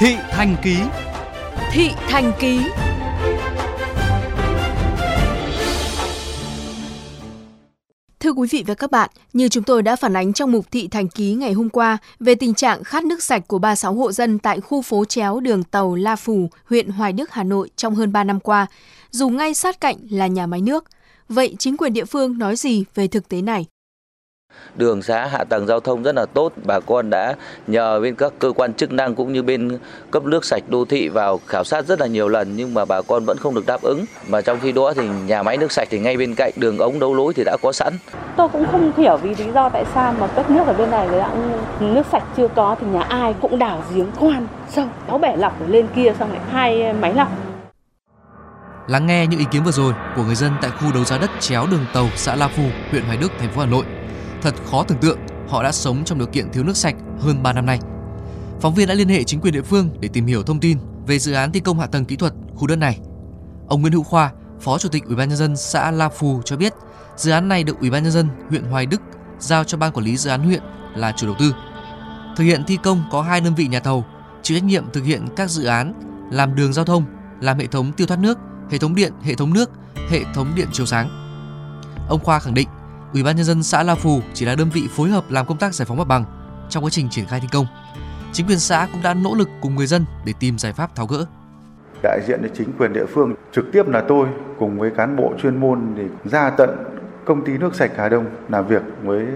Thị Thành Ký Thị Thành Ký Thưa quý vị và các bạn, như chúng tôi đã phản ánh trong mục thị thành ký ngày hôm qua về tình trạng khát nước sạch của 36 hộ dân tại khu phố chéo đường tàu La Phù, huyện Hoài Đức, Hà Nội trong hơn 3 năm qua, dù ngay sát cạnh là nhà máy nước. Vậy chính quyền địa phương nói gì về thực tế này? Đường xá hạ tầng giao thông rất là tốt. Bà con đã nhờ bên các cơ quan chức năng cũng như bên cấp nước sạch đô thị vào khảo sát rất là nhiều lần nhưng mà bà con vẫn không được đáp ứng. Mà trong khi đó thì nhà máy nước sạch thì ngay bên cạnh đường ống đấu lối thì đã có sẵn. Tôi cũng không hiểu vì lý do tại sao mà cấp nước ở bên này đã nước sạch chưa có thì nhà ai cũng đào giếng khoan sâu sáu bể lọc lên kia xong lại hai máy lọc. Lắng nghe những ý kiến vừa rồi của người dân tại khu đấu giá đất chéo đường tàu xã La Phù, huyện Hoài Đức, thành phố Hà Nội Thật khó tưởng tượng họ đã sống trong điều kiện thiếu nước sạch hơn 3 năm nay. Phóng viên đã liên hệ chính quyền địa phương để tìm hiểu thông tin về dự án thi công hạ tầng kỹ thuật khu đất này. Ông Nguyễn Hữu Khoa, Phó Chủ tịch Ủy ban nhân dân xã La Phù cho biết, dự án này được Ủy ban nhân dân huyện Hoài Đức giao cho ban quản lý dự án huyện là chủ đầu tư. Thực hiện thi công có hai đơn vị nhà thầu chịu trách nhiệm thực hiện các dự án làm đường giao thông, làm hệ thống tiêu thoát nước, hệ thống điện, hệ thống nước, hệ thống điện chiếu sáng. Ông Khoa khẳng định Ủy ban nhân dân xã La Phù chỉ là đơn vị phối hợp làm công tác giải phóng mặt bằng trong quá trình triển khai thi công. Chính quyền xã cũng đã nỗ lực cùng người dân để tìm giải pháp tháo gỡ. Đại diện cho chính quyền địa phương trực tiếp là tôi cùng với cán bộ chuyên môn thì ra tận công ty nước sạch Hà Đông làm việc với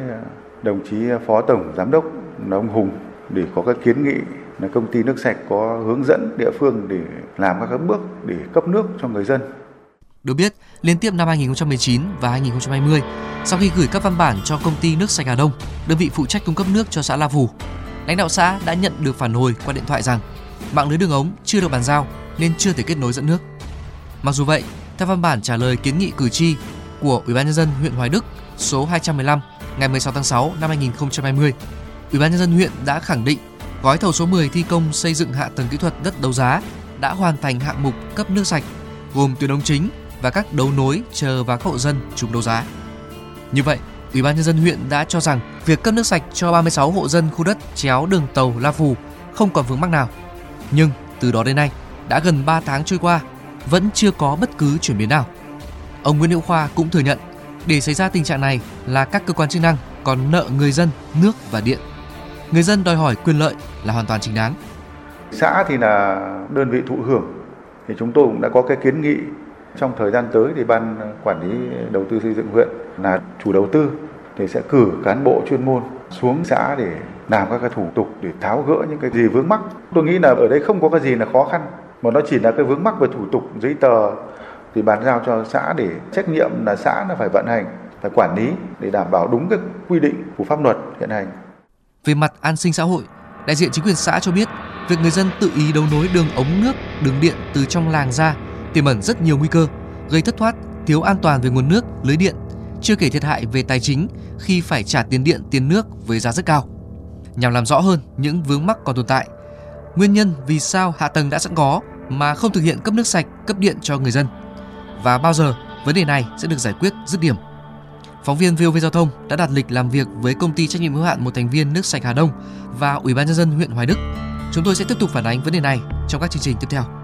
đồng chí phó tổng giám đốc là ông Hùng để có các kiến nghị là công ty nước sạch có hướng dẫn địa phương để làm các bước để cấp nước cho người dân. Được biết, liên tiếp năm 2019 và 2020, sau khi gửi các văn bản cho công ty nước sạch Hà Đông, đơn vị phụ trách cung cấp nước cho xã La Phù, lãnh đạo xã đã nhận được phản hồi qua điện thoại rằng mạng lưới đường ống chưa được bàn giao nên chưa thể kết nối dẫn nước. Mặc dù vậy, theo văn bản trả lời kiến nghị cử tri của Ủy ban nhân dân huyện Hoài Đức số 215 ngày 16 tháng 6 năm 2020, Ủy ban nhân dân huyện đã khẳng định gói thầu số 10 thi công xây dựng hạ tầng kỹ thuật đất đấu giá đã hoàn thành hạng mục cấp nước sạch gồm tuyến ống chính và các đấu nối chờ vào các hộ dân trúng đấu giá. Như vậy, Ủy ban nhân dân huyện đã cho rằng việc cấp nước sạch cho 36 hộ dân khu đất chéo đường tàu La Phù không còn vướng mắc nào. Nhưng từ đó đến nay, đã gần 3 tháng trôi qua, vẫn chưa có bất cứ chuyển biến nào. Ông Nguyễn Hữu Khoa cũng thừa nhận, để xảy ra tình trạng này là các cơ quan chức năng còn nợ người dân nước và điện. Người dân đòi hỏi quyền lợi là hoàn toàn chính đáng. Xã thì là đơn vị thụ hưởng thì chúng tôi cũng đã có cái kiến nghị trong thời gian tới thì ban quản lý đầu tư xây dựng huyện là chủ đầu tư thì sẽ cử cán bộ chuyên môn xuống xã để làm các cái thủ tục để tháo gỡ những cái gì vướng mắc. Tôi nghĩ là ở đây không có cái gì là khó khăn mà nó chỉ là cái vướng mắc về thủ tục giấy tờ thì bàn giao cho xã để trách nhiệm là xã là phải vận hành, phải quản lý để đảm bảo đúng cái quy định của pháp luật hiện hành. Về mặt an sinh xã hội, đại diện chính quyền xã cho biết việc người dân tự ý đấu nối đường ống nước, đường điện từ trong làng ra tiềm ẩn rất nhiều nguy cơ, gây thất thoát, thiếu an toàn về nguồn nước, lưới điện, chưa kể thiệt hại về tài chính khi phải trả tiền điện, tiền nước với giá rất cao. Nhằm làm rõ hơn những vướng mắc còn tồn tại, nguyên nhân vì sao hạ tầng đã sẵn có mà không thực hiện cấp nước sạch, cấp điện cho người dân và bao giờ vấn đề này sẽ được giải quyết dứt điểm. Phóng viên VOV Giao thông đã đặt lịch làm việc với công ty trách nhiệm hữu hạn một thành viên nước sạch Hà Đông và Ủy ban nhân dân huyện Hoài Đức. Chúng tôi sẽ tiếp tục phản ánh vấn đề này trong các chương trình tiếp theo.